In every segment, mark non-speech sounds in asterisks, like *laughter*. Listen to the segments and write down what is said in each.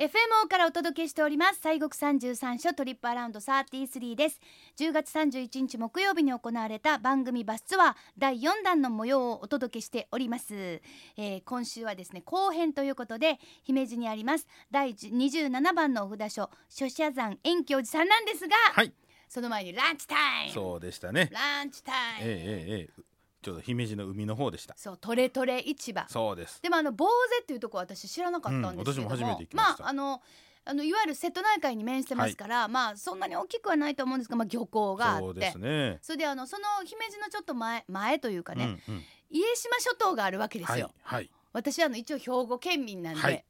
FMO からお届けしております。西国三十三所トリップアラウンド33です。10月31日木曜日に行われた番組バスツアー第4弾の模様をお届けしております、えー、今週はですね後編ということで姫路にあります第27番のお札所諸社山遠京寺さんなんですが、はい、その前にランチタイム。そうでしたね。ランチタイム。ええええちょうど姫路の海の方でした。そうトレトレ市場。そうです。でもあの坊主っていうとこ私知らなかったんですけども、うん、私も初めて行きまああのあのいわゆる瀬戸内海に面してますから、はい、まあそんなに大きくはないと思うんですが、まあ、漁港があって。そうです、ね、それであのその姫路のちょっと前前というかね、うんうん、家島諸島があるわけですよ。はい、はい、私あの一応兵庫県民なんで、はい。うん、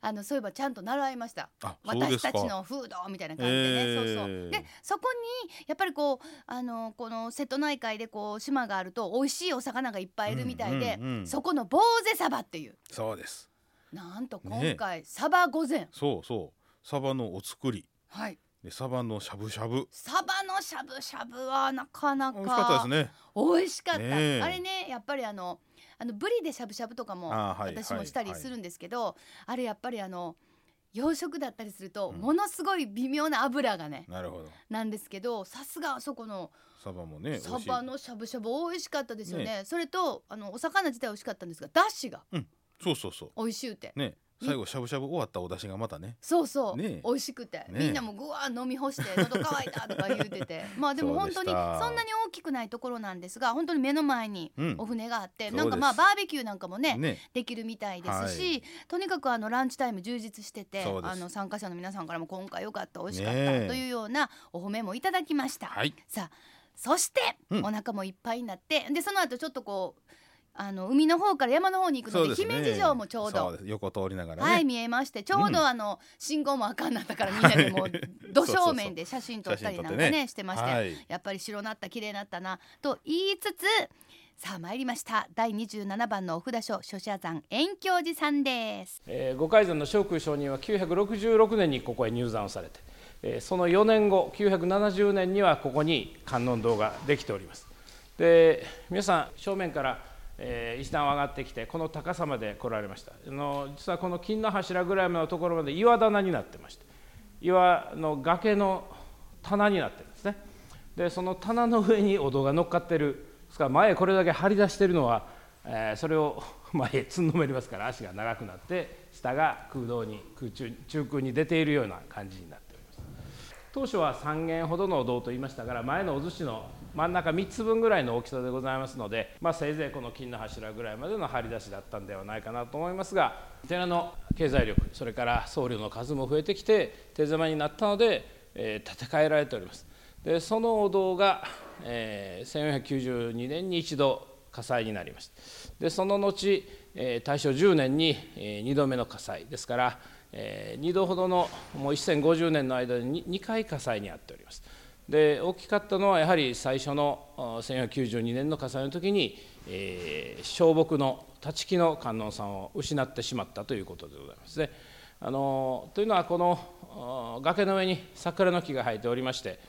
あのそういえばちゃんと習いました。私たちの風土みたいな感じでね、えー、そうそう。でそこにやっぱりこうあのこの瀬戸内海でこう島があると美味しいお魚がいっぱいいるみたいで、そこの坊勢サバっていう。そうです。なんと今回、ね、サバ御膳。そうそう。サバのお作り。はい。でサバのしゃぶしゃぶ。サバのしゃぶしゃぶはなかなか美味しかったですね。美味しかった、ね、あれねやっぱりあのあのブリでしゃぶしゃぶとかも私もしたりするんですけど、あれやっぱりあの養殖だったりすると、ものすごい微妙な油がねなるほど。なんですけどさすがあそこのサバもねサバのしゃぶしゃぶ美味しかったですよね、ね、それとあのお魚自体美味しかったんですがだしが、うん、そうそうそう。美味しゅうて。ね最後しゃぶしゃぶ終わったお出汁がまたね。そうそう、ね、美味しくて、ね、みんなもぐわ飲み干して喉乾いたとか言うてて。*laughs* まあでも本当にそんなに大きくないところなんですが本当に目の前にお船があって、うん、なんかまあバーベキューなんかもね、ね、できるみたいですし、はい、とにかくあのランチタイム充実しててあの参加者の皆さんからも今回よかった美味しかったというようなお褒めもいただきました。はい、さあそして、うん、お腹もいっぱいになってでその後ちょっとこうあの海の方から山の方に行くので、ね、姫路城もちょうど。横通りながら、ね、はい見えましてちょうどあの、うん、信号もあかんなったからみんなでもうど正面で写真撮ったりなんかねねしてまして、はい、やっぱり白なった綺麗なったなと言いつつさあ参りました。第27番のお札所諸社山遠京寺さんです、えー、五海山の聖空上人は966年にここへ入山をされて、えー、その4年後970年にはここに観音堂ができております。で皆さん正面からえー、石段上がってきてこの高さまで来られました。あの実はこの金の柱ぐらいのところまで岩棚になってまして岩の崖の棚になってるんですね。でその棚の上にお堂が乗っかってる。ですから前これだけ張り出してるのは、えー、それを *laughs* 前へつんのめりますから足が長くなって下が空洞に空中中空に出ているような感じになっております。当初は3軒ほどのお堂と言いましたから前のお寿司の真ん中3つ分ぐらいの大きさでございますので、まあ、せいぜいこの金の柱ぐらいまでの張り出しだったんではないかなと思いますが寺の経済力それから僧侶の数も増えてきて手狭になったので、えー、建て替えられております。でそのお堂が、えー、1492年に一度火災になりました。でその後、えー、大正10年に、えー、2度目の火災。ですから、えー、2度ほどのもう1050年の間に 2, 2回火災に遭っております。で大きかったのはやはり最初の1492年の火災の時に、えー、小木の立木の観音さんを失ってしまったということでございますね。あのというのはこの崖の上に桜の木が生えておりまして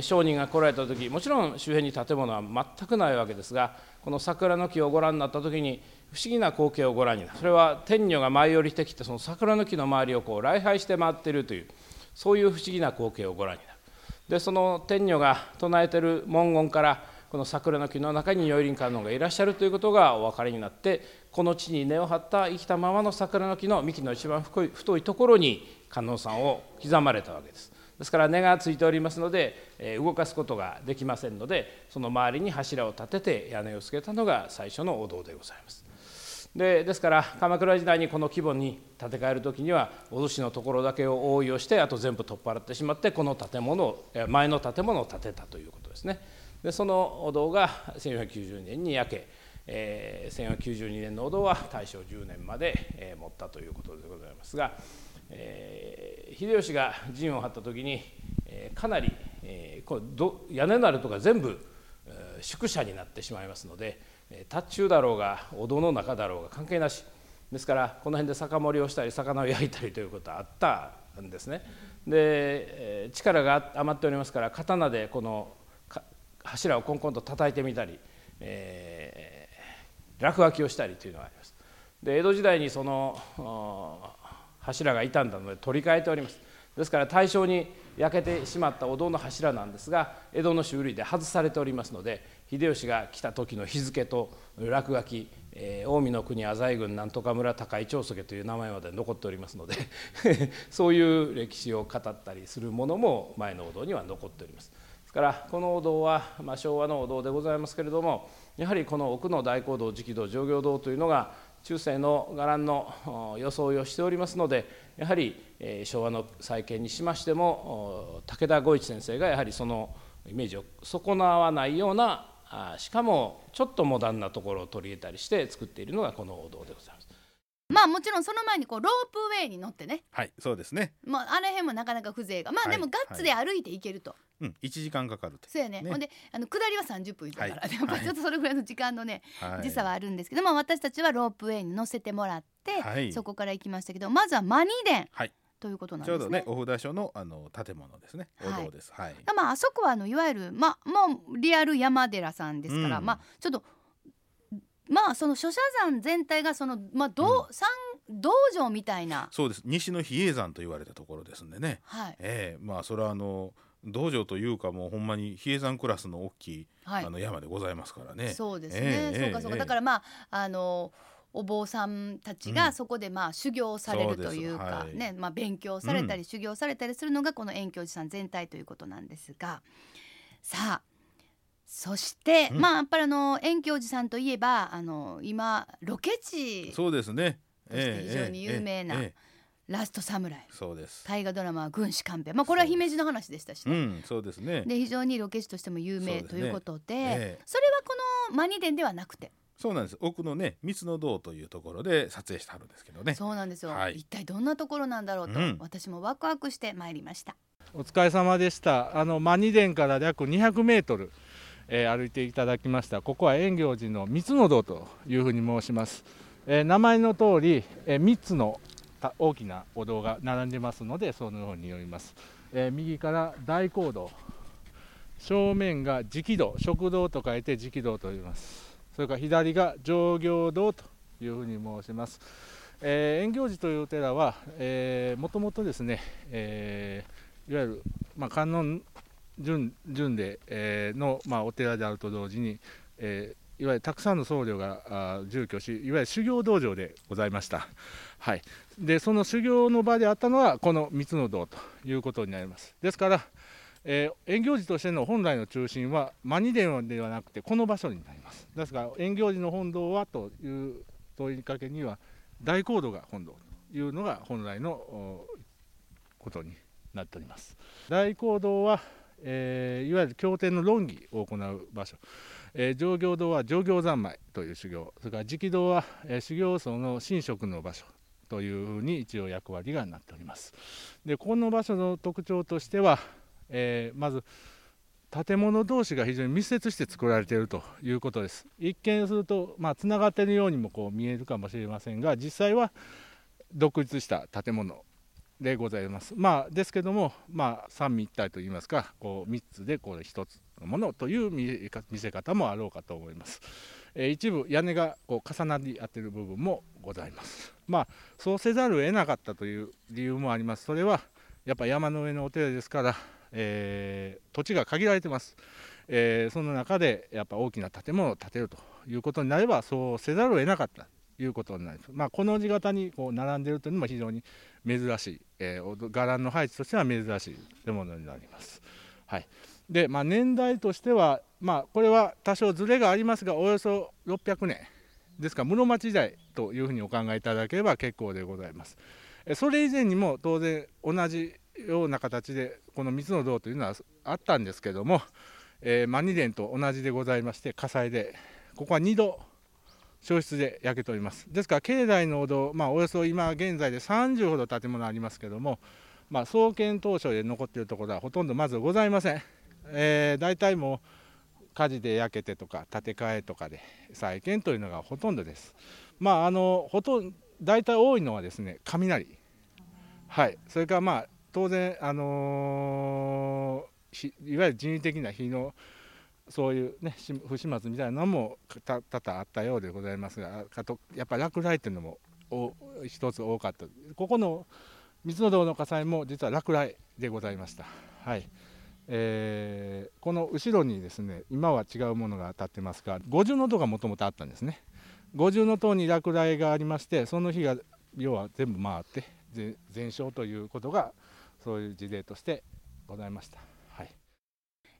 商人が来られた時もちろん周辺に建物は全くないわけですがこの桜の木をご覧になった時に不思議な光景をご覧になるそれは天女が舞い降りてきてその桜の木の周りをこう礼拝して回っているというそういう不思議な光景をご覧になる。でその天女が唱えてる文言からこの桜の木の中に如意輪観音がいらっしゃるということがお分かりになってこの地に根を張った生きたままの桜の木の幹の一番太いところに観音さんを刻まれたわけです。ですから根がついておりますので、え動かすことができませんのでその周りに柱を立てて屋根をつけたのが最初のお堂でございます。でですから鎌倉時代にこの規模に建て替える時にはお寿司のところだけを応用してあと全部取っ払ってしまってこの建物を前の建物を建てたということですね。でそのお堂が1490年に焼け、えー、1492年のお堂は大正10年まで、えー、持ったということでございますが、えー、秀吉が陣を張った時に、えー、かなり、えー、こど屋根なるとか全部、え、宿舎になってしまいますので達中だろうがお堂の中だろうが関係なし。ですからこの辺で酒盛りをしたり魚を焼いたりということはあったんですね。で力が余っておりますから刀でこの柱をコンコンと叩いてみたり、えー、落書きをしたりというのがあります。で江戸時代にその柱が傷んだので取り替えております。ですから対象に焼けてしまったお堂の柱なんですが江戸の修理で外されておりますので秀吉が来た時の日付と落書き、えー、近江の国浅井郡なんとか村高井長宗という名前まで残っておりますので *laughs* そういう歴史を語ったりするものも前のお堂には残っております。ですからこのお堂は、まあ、昭和のお堂でございますけれどもやはりこの奥の大講堂直堂上行堂というのが中世の伽藍の装いをしておりますのでやはり昭和の再建にしましても武田五一先生がやはりそのイメージを損なわないようなしかもちょっとモダンなところを取り入れたりして作っているのがこのお堂でございます。まあもちろんその前にこうロープウェイに乗ってね。はいそうですね。まああれへんもなかなか風情が。まあでもガッツで歩いていけると、はいはい、うん1時間かかるそうやね、ね、ほんであの下りは30分だから、はい、*laughs* やっぱちょっとそれぐらいの時間のね、はい、時差はあるんですけど、まあ、私たちはロープウェイに乗せてもらって、はい、そこから行きましたけどまずはマニ殿、はいということなんですね。ちょうどね、お札所のあの建物ですね。お堂です。はい。まああそこはあのいわゆるまあもうリアル山寺さんですから、うん、まあちょっとまあその諸社山全体がそのまあ道、うん、山道場みたいな。そうです。西の比叡山と言われたところですんでね、はい。えー、まあそれはあの道場というかもうほんまに比叡山クラスの大きい、はい、あの山でございますからね。そうですね、えー、そうかそうか、だからまああのお坊さんたちがそこでまあ修行されるというか、うん、ねまあ、勉強されたり修行されたりするのがこの遠教寺さん全体ということなんですがさあそして、うん、まあやっぱりあの遠教寺さんといえばあの今ロケ地そうですね。として非常に有名な、ラストサムライそうです。大河ドラマは軍師官兵。衛まあこれは姫路の話でしたし、ね、うん、そうですね。で非常にロケ地としても有名ということで、ねえ。それはこのマニ殿ではなくてそうなんです。奥のね三つの堂というところで撮影してあるんですけどね。そうなんですよ、はい、一体どんなところなんだろうと、うん、私もワクワクしてまいりました。お疲れ様でした。あのマニ殿から約200メートルえー、歩いていただきました。ここは円行寺の三つの堂というふうに申します、えー、名前の通り、えー、3つの大きなお堂が並んでますのでそのように読みます、え右から大講堂。正面が直堂食堂と書いて直堂と言いますそれから左が上行堂というふうに申します、えー、円行寺というお寺はもともとですね、えー、いわゆる、まあ、観音順順で、えー、の、まあ、お寺であると同時に、えー、いわゆるたくさんの僧侶が住居しいわゆる修行道場でございました、はい、でその修行の場であったのはこの三つの堂ということになります。ですから、えー、遠行寺としての本来の中心はマニ殿ではなくてこの場所になります。ですから遠行寺の本堂はという問いかけには大講堂が本堂というのが本来のことになっております。大講堂はえー、いわゆる経典の論議を行う場所、えー、上行堂は上行三昧という修行。それから直堂は、えー、修行僧の神職の場所というふうに一応役割がなっております。でこの場所の特徴としては、えー、まず建物同士が非常に密接して作られているということです一見するとまあつながっているようにもこう見えるかもしれませんが実際は独立した建物でございます。まあ、ですけども、まあ、三位一体といいますかこう3つでこれ1つのものという見せ方もあろうかと思います。えー、一部屋根がこう重なり合っている部分もございます。まあそうせざるを得なかったという理由もあります。それはやっぱ山の上のお寺ですから、えー、土地が限られてます。えー、その中でやっぱ大きな建物を建てるということになればそうせざるを得なかったということになります。まあ、この字型にこう並んでいるというのも非常に珍しい、えー、伽藍の配置としては珍しいものになります。はいでまあ、年代としては、まあ、これは多少ずれがありますがおよそ600年ですから室町時代というふうにお考えいただければ結構でございます。それ以前にも当然同じような形でこの三つの銅というのはあったんですけども、えー、マニ殿と同じでございまして火災でここは2度焼失で焼けております。ですから境内のお堂、まあ、およそ今現在で30ほど建物ありますけども、まあ、創建当初で残っているところはほとんどまずございません、えー、大体もう火事で焼けてとか建て替えとかで再建というのがほとんどです。まああのほとんど大体多いのはですね雷。はい。それからまあ当然あのー、いわゆる人為的な火のそういうね不始末みたいなのも多々あったようでございますがかとやっぱ落雷っていうのも一つ多かった。ここの三の堂の火災も実は落雷でございました。はい。えー、この後ろにですね今は違うものが立ってますが五重塔がもともとあったんですね。五重塔に落雷がありましてその日が要は全部回って全焼ということがそういう事例としてございました。はい、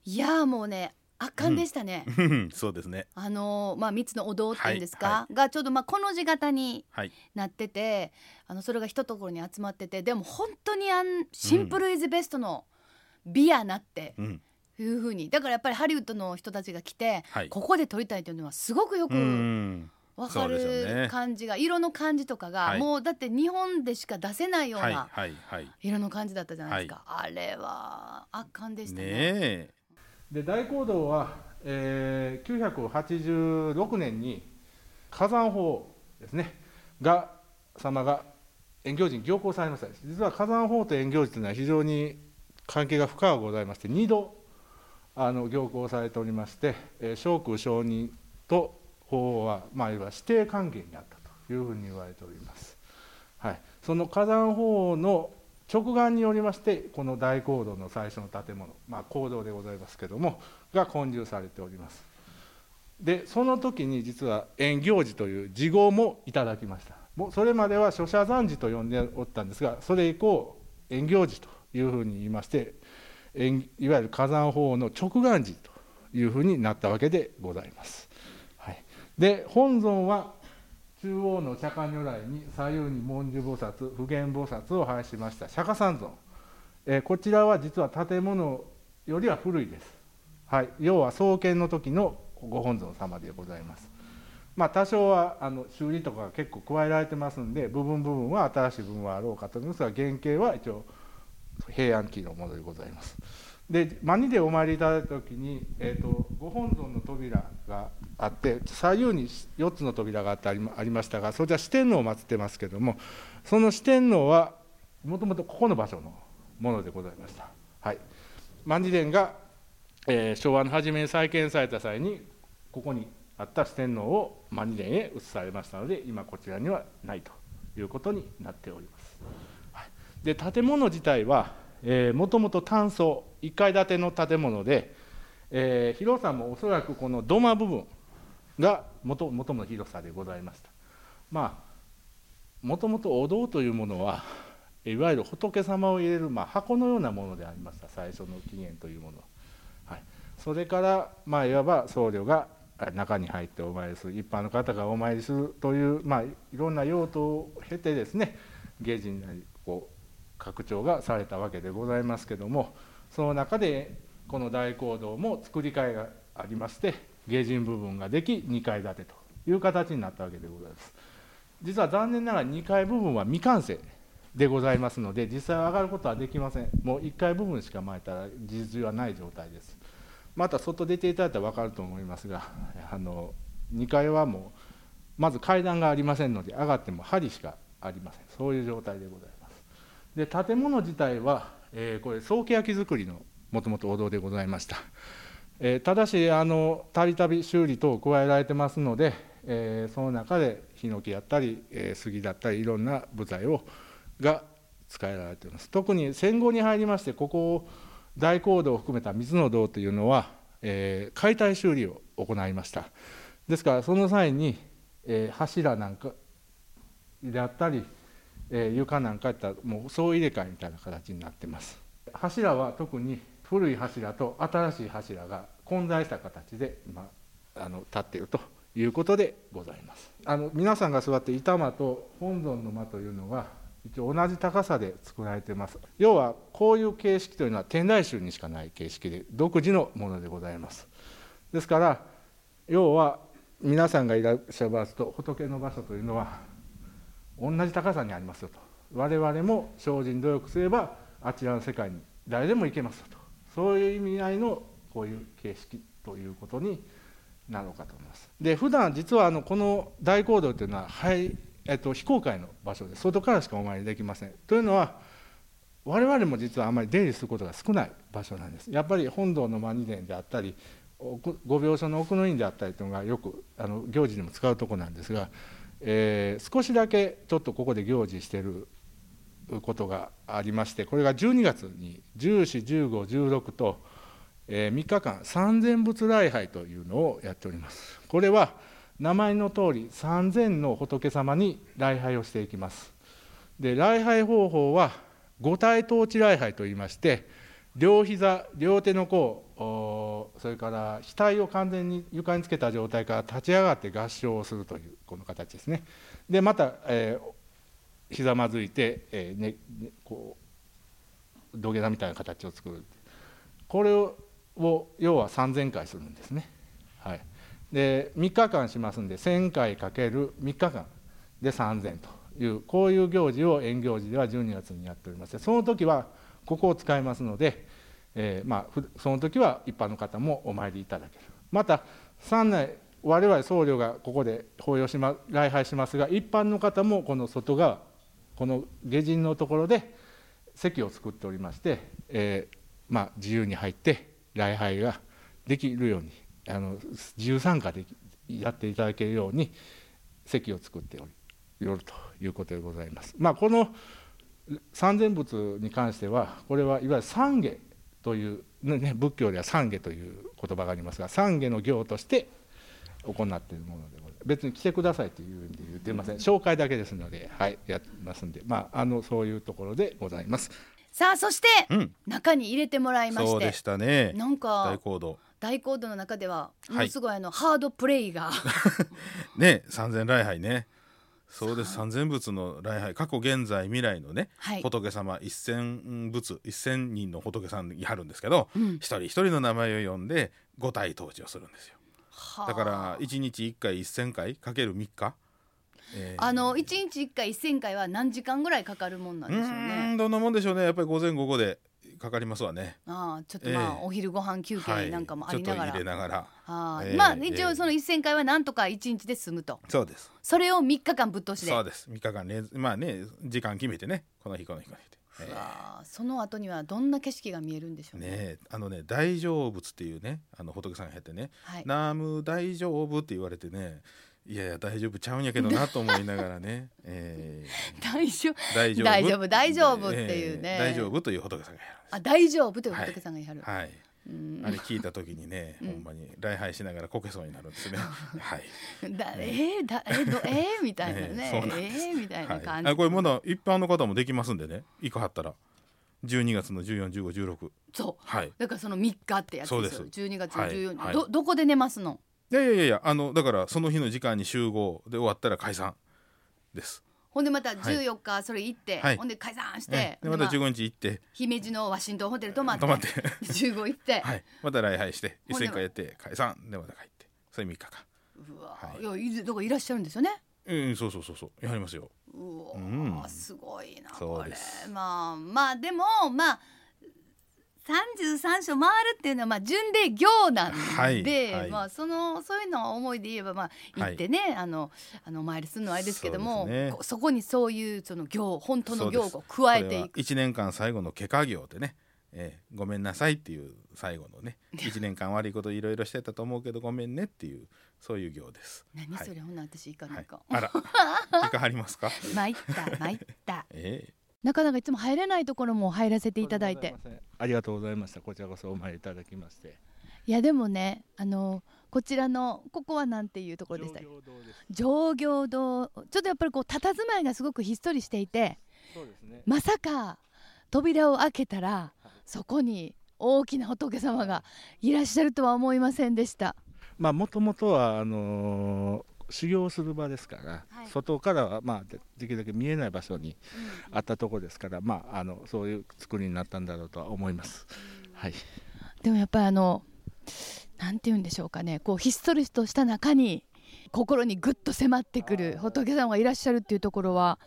いやもうね圧巻でしたね。うん、*laughs* そうですね。あのまあ三つのお堂っていうんですか、はい。はい、がちょうどまあこの字型になってて、はい、あのそれが一ところに集まってて、でも本当にあんシンプルイズベストの美やなって。うん。いうふうに。だからやっぱりハリウッドの人たちが来て、ここで撮りたいというのはすごくよくわかる感じが、ね、色の感じとかが、はい、もうだって日本でしか出せないような色の感じだったじゃないですか、はい。はい、あれは圧巻でしたね。ねで大講堂は、えー、986年に火山法ですね。が様が遠行寺に行幸されました実は火山法と遠行寺というのは非常に関係が深くございまして2度あの行幸されておりまして、えー、小空承認と法は、まあ、いわば指定関係にあったというふうに言われております。はい、その火山法の直眼によりましてこの大講堂の最初の建物、まあ、講堂でございますけどもが建立されております。でその時に実は縁行寺という字号もいただきました。もうそれまでは諸社山寺と呼んでおったんですがそれ以降縁行寺というふうに言いましていわゆる火山法の直眼寺というふうになったわけでございます、で本尊は中央の釈迦如来に左右に文殊菩薩普賢菩薩を配しました。釈迦三尊、えー、こちらは実は建物よりは古いです、はい、要は創建の時のご本尊様でございます。まあ多少はあの修理とか結構加えられてますんで部分部分は新しい部分はあろうかと思いますが原型は一応平安期のものでございます。でマニでお参りいただいた時に、えーと、ご本尊の扉があって左右に4つの扉があってありましたがそれじゃ四天王を祀ってますけどもその四天王はもともとここの場所のものでございました。はい、万事殿が、えー、昭和の初めに再建された際にここにあった四天王を万事殿へ移されましたので今こちらにはないということになっております。はい、で建物自体はもともと単層1階建ての建物で、えー、広さもおそらくこの土間部分がもともの広さでございました。まあもともとお堂というものはいわゆる仏様を入れる、まあ、箱のようなものでありました。最初の起源というものは、はい、それから、まあ、いわば僧侶が中に入ってお参りする一般の方がお参りするという、まあ、いろんな用途を経てですね芸人なりこう拡張がされたわけでございますけどもその中でこの大講堂も作り替えがありまして芸人部分ができ2階建てという形になったわけでございます。実は残念ながら2階部分は未完成でございますので実際上がることはできません。もう1階部分しか巻いたら事実上はない状態です。また外出ていただいたら分かると思いますがあの2階はもうまず階段がありませんので上がっても針しかありません。そういう状態でございます。で建物自体は、えー、これ早期焼き造りのもともとお堂でございました、ただしたびたび修理等を加えられてますので、えー、その中でヒノキだったり、えー、杉だったりいろんな部材をが使えられています。特に戦後に入りましてここを大講堂を含めた水の堂というのは、えー、解体修理を行いました。ですからその際に、えー、柱なんかであったりえー、床なんかやったらもう総入れ替えみたいな形になってます。柱は特に古い柱と新しい柱が混在した形で今あの立っているということでございます。あの皆さんが座って板間と本尊の間というのは一応同じ高さで作られています。要はこういう形式というのは天台宗にしかない形式で独自のものでございます。ですから要は皆さんがいらっしゃいますと仏の場所というのは同じ高さにありますよと。我々も精進努力すればあちらの世界に誰でも行けますよと。そういう意味合いのこういう形式ということになろうかと思います。で普段実はあのこの大講堂というのは、はいえっと、非公開の場所で外からしかお参りできません。というのは我々も実はあまり出入りすることが少ない場所なんです。やっぱり本堂の真二殿であったり御病所の奥の院であったりというのがよくあの行事にも使うとこなんですがえー、少しだけちょっとここで行事してることがありましてこれが12月に141516と、えー、3日間三千仏礼拝というのをやっております。これは名前の通り三千の仏様に礼拝をしていきます。で礼拝方法は五体統治礼拝といいまして両膝両手の甲それから額を完全に床につけた状態から立ち上がって合掌をするというこの形ですね。でまた、えー、ひざまずいて、えーねね、こう土下座みたいな形を作るこれを要は3,000回するんですね。はい、で3日間しますんで1,000回かける3日間。で3,000というこういう行事を縁行事では12月にやっておりましてその時はここを使いますので、えー、まあ、その時は一般の方もお参りいただける。また三内我々僧侶がここで法要しま礼拝しますが一般の方もこの外側この下陣のところで席を作っておりまして、えー、まあ、自由に入って礼拝ができるようにあの自由参加でやっていただけるように席を作っておりよるということでございます。まあ、この三千仏に関してはこれはいわゆる三下という、ね、仏教では三下という言葉がありますが三下の行として行っているものでございます別に来てくださいという意味で言ってません。紹介だけですのではいやってますんで。まああのそういうところでございます。さあそして、うん、中に入れてもらいまして。そうでしたね。なんか大コード。大コードの中ではものすごいあの、はい、ハードプレイが。*laughs* ね三千礼拝ね。そうです。三千仏の礼拝。過去現在未来のね、はい、仏様一千仏一千人の仏さんにあるんですけど、うん、一人一人の名前を呼んで五体統治をするんですよだから一日一回一千回かける三日？えー、あの一日一回一千回は何時間ぐらいかかるもんなんでしょうね。どんなもんでしょうね。やっぱり午前午後でかかりますわね。ああ、ちょっとまあ、えー、お昼ご飯休憩なんかもありながら。はい、入れながら。あえー、まあ一応その一千回はなんとか一日で済むと。そうです。それを三日間ぶっ通しで。そうです。三日間ね、まあね、時間決めてね、この日この日この日で。え。ー、その後にはどんな景色が見えるんでしょうね。ねあのね大丈夫っていうねあの仏さんがやってね「はい、ナム大丈夫」って言われてねいやいや大丈夫ちゃうんやけどなと思いながらね、*laughs* えー、大丈夫。大丈夫？大丈夫大丈夫っていうね、えー、大丈夫という仏さんがやるあ大丈夫という仏さんがやる。はい、はいあれ聞いた時にね、うん、ほんまに礼拝しながらこけそうになるんですね。はい。*laughs* だえー、だえどえー、*laughs* みたいなね。ねえー、みたいな感じ、はい、これまだ一般の方もできますんでね。行かはったら。12月の14、15、16。そう。はい。だからその3日ってやつですよ。そうです。12月の14、はい、どどこで寝ますの？いやいやいやあのだからその日の時間に集合で終わったら解散ですほんでまた14日それ行って、はい、ほんで解散して、でまた15日行って。姫路のワシントンホテル泊まって泊まって。15行って、*laughs* はい、また礼拝して一戦回やって解散。でまた帰って。それ3日間うわ、はい、いやだからいらっしゃるんですよね？うんそうそうそうそう。やりますよ。うわ、うん、すごいなこれ。まあまあでもまあ33所回るっていうのはまあ巡礼行なんで、はいはい、まあそのそういうの思いで言えばまあ行ってね、はい、あのあのお参りするのはあれですけどもそ、ね,、こにそういうその行本当の行を加えていく。1年間最後のけか行でねえー、ごめんなさいっていう最後のね1年間悪いこといろいろしてたと思うけどごめんねっていうそういう行です。何それ、はい、ほな私行かないか、はい、あら行かはりますか？参った参った、*laughs* えー、なかなかいつも入れないところも入らせていただいて。ありがとうございましたこちらこそお参りいただきまして。いやでもねあのこちらのここはなんていうところでした上行堂ちょっとやっぱりこう佇まいがすごくひっそりしていてそうです、ね、まさか扉を開けたら、はい、そこに大きな仏様がいらっしゃるとは思いませんでした。まあもともとはあのー修行する場ですから、はい、外からは、まあ、できるだけ見えない場所にあったところですから、うん、まあ、あのそういう作りになったんだろうとは思います。はい、でもやっぱりあのなんて言うんでしょうかね。こうひっそりとした中に心にぐっと迫ってくる仏さんがいらっしゃるっていうところは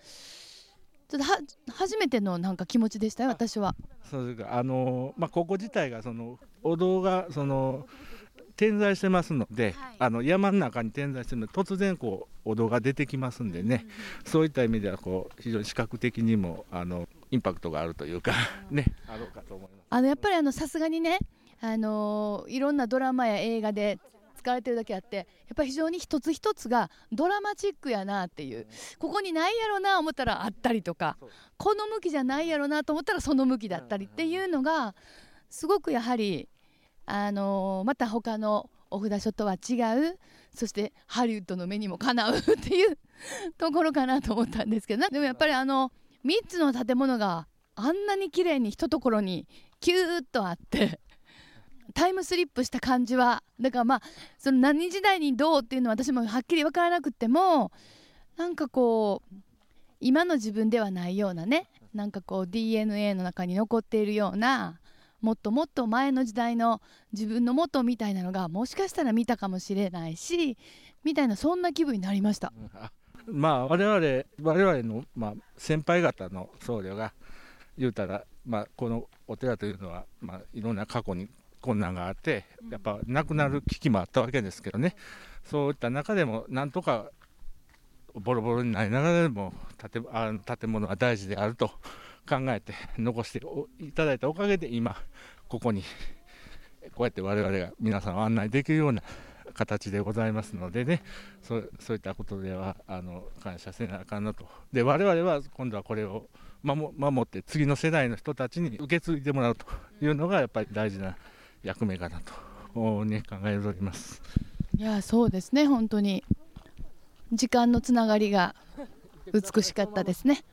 ちょっとは初めてのなんか気持ちでしたよ私は。そうですか。あの、まあ、ここ自体がそのお堂がその点在してますので、はい、あの山の中に点在してるので突然こうお堂が出てきますんでね、うん、そういった意味ではこう非常に視覚的にもあのインパクトがあるというかねあろうかと思います。あのやっぱりあのさすがにねあのいろんなドラマや映画で使われてるだけあってやっぱり非常に一つ一つがドラマチックやなっていうここにないやろな思ったらあったりとかこの向きじゃないやろなと思ったらその向きだったりっていうのがすごくやはりあのまた他のお札書とは違う。そしてハリウッドの目にもかなうっていうところかなと思ったんですけどでもやっぱりあの3つの建物があんなに綺麗に一ところにキューッとあってタイムスリップした感じはだからまあその何時代にどうっていうのは私もはっきり分からなくてもなんかこう今の自分ではないようなねなんかこう DNA の中に残っているようなもっともっと前の時代の自分の元みたいなのがもしかしたら見たかもしれないしみたいなそんな気分になりました。*laughs* まあ我々我々のまあ先輩方の僧侶が言うたらまあこのお寺というのはまあいろんな過去に困難があってやっぱ亡くなる危機もあったわけですけどねそういった中でもなんとかボロボロになりながらでも建あの建物は大事であると考えて *laughs* 残していただいたおかげで今ここにこうやって我々が皆さんを案内できるような形でございますのでね。そうそういったことではあの感謝せなあかんなと。で我々は今度はこれを守って次の世代の人たちに受け継いでもらうというのがやっぱり大事な役目かなと、ね、考えております。いやそうですね本当に。時間のつながりが美しかったですね。